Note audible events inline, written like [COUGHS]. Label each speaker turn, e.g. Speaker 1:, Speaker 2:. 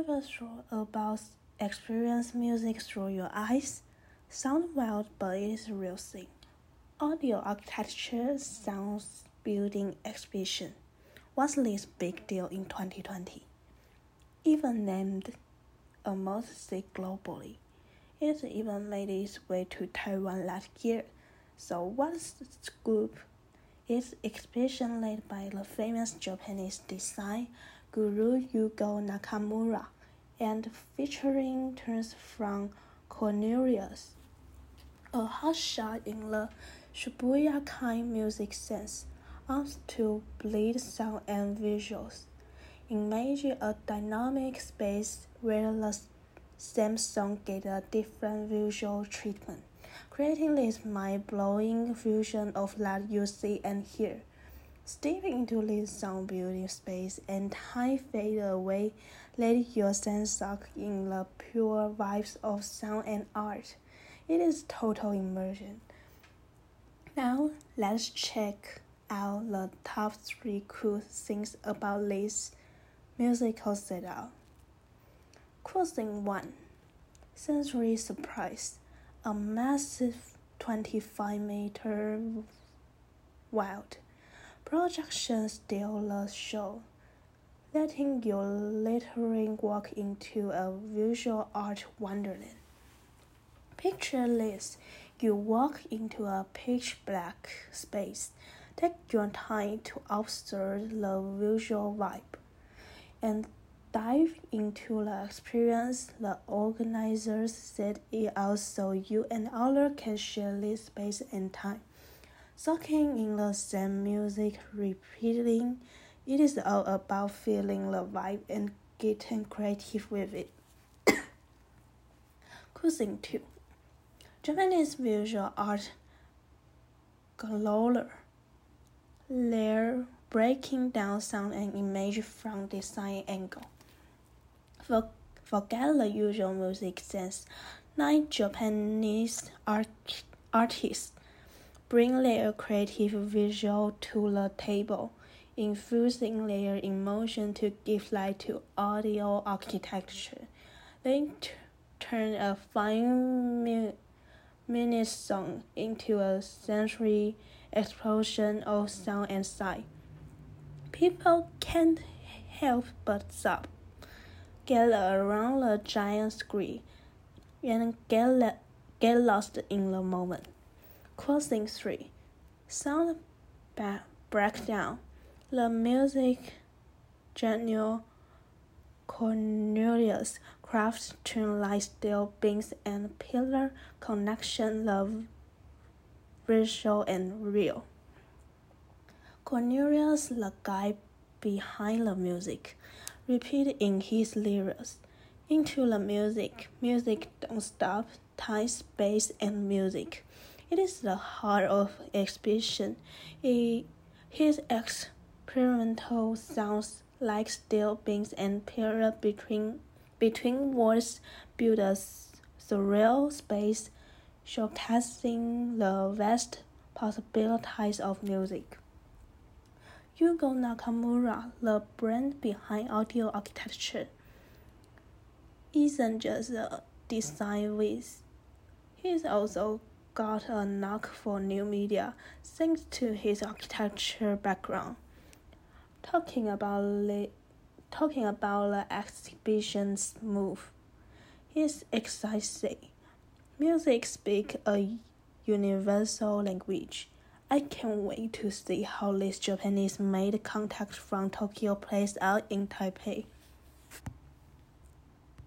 Speaker 1: ever thought about experience music through your eyes? Sound wild, but it is a real thing. Audio architecture sounds building exhibition. What's this big deal in 2020? Even named a must-see globally. It even made its way to Taiwan last year. So what's the scoop? It's exhibition led by the famous Japanese design guru Yugo Nakamura and featuring turns from Cornelius, a hot shot in the Shibuya-kei music sense, arms to bleed sound and visuals. Imagine a dynamic space where the same song get a different visual treatment, creating this mind-blowing fusion of that you see and hear. Step into this sound building space and time fade away. Let your sense suck in the pure vibes of sound and art. It is total immersion. Now let's check out the top three cool things about this musical setup. Cool thing one sensory surprise. A massive 25 meter wild projection steal the show, letting your literally walk into a visual art wonderland. Picture this you walk into a pitch black space. Take your time to observe the visual vibe and dive into the experience. The organizers said it also you and others can share this space and time soaking in the same music, repeating. It is all about feeling the vibe and getting creative with it. [COUGHS] Cuisine too. Japanese visual art galore. They're breaking down sound and image from design angle. For, forget the usual music sense. Nine Japanese art, artists bring their creative visual to the table, infusing their emotion to give light to audio architecture. They turn a fine five minute song into a sensory explosion of sound and sight. People can't help but stop, gather around the giant screen, and get, get lost in the moment. Closing 3 Sound breakdown. The music General Cornelius crafts tune like steel beams and pillar connection love visual and real. Cornelius, the guy behind the music, repeat in his lyrics. Into the music, music don't stop, time, space, and music. It is the heart of exhibition. It, his experimental sounds like steel beams and period between between words build a surreal space, showcasing the vast possibilities of music. Yugo Nakamura, the brand behind audio architecture, isn't just a design whiz. He's also got a knack for new media thanks to his architecture background. Talking about the, talking about the exhibition's move, he's excited. Music speaks a universal language. I can't wait to see how this Japanese made contact from Tokyo plays out in Taipei.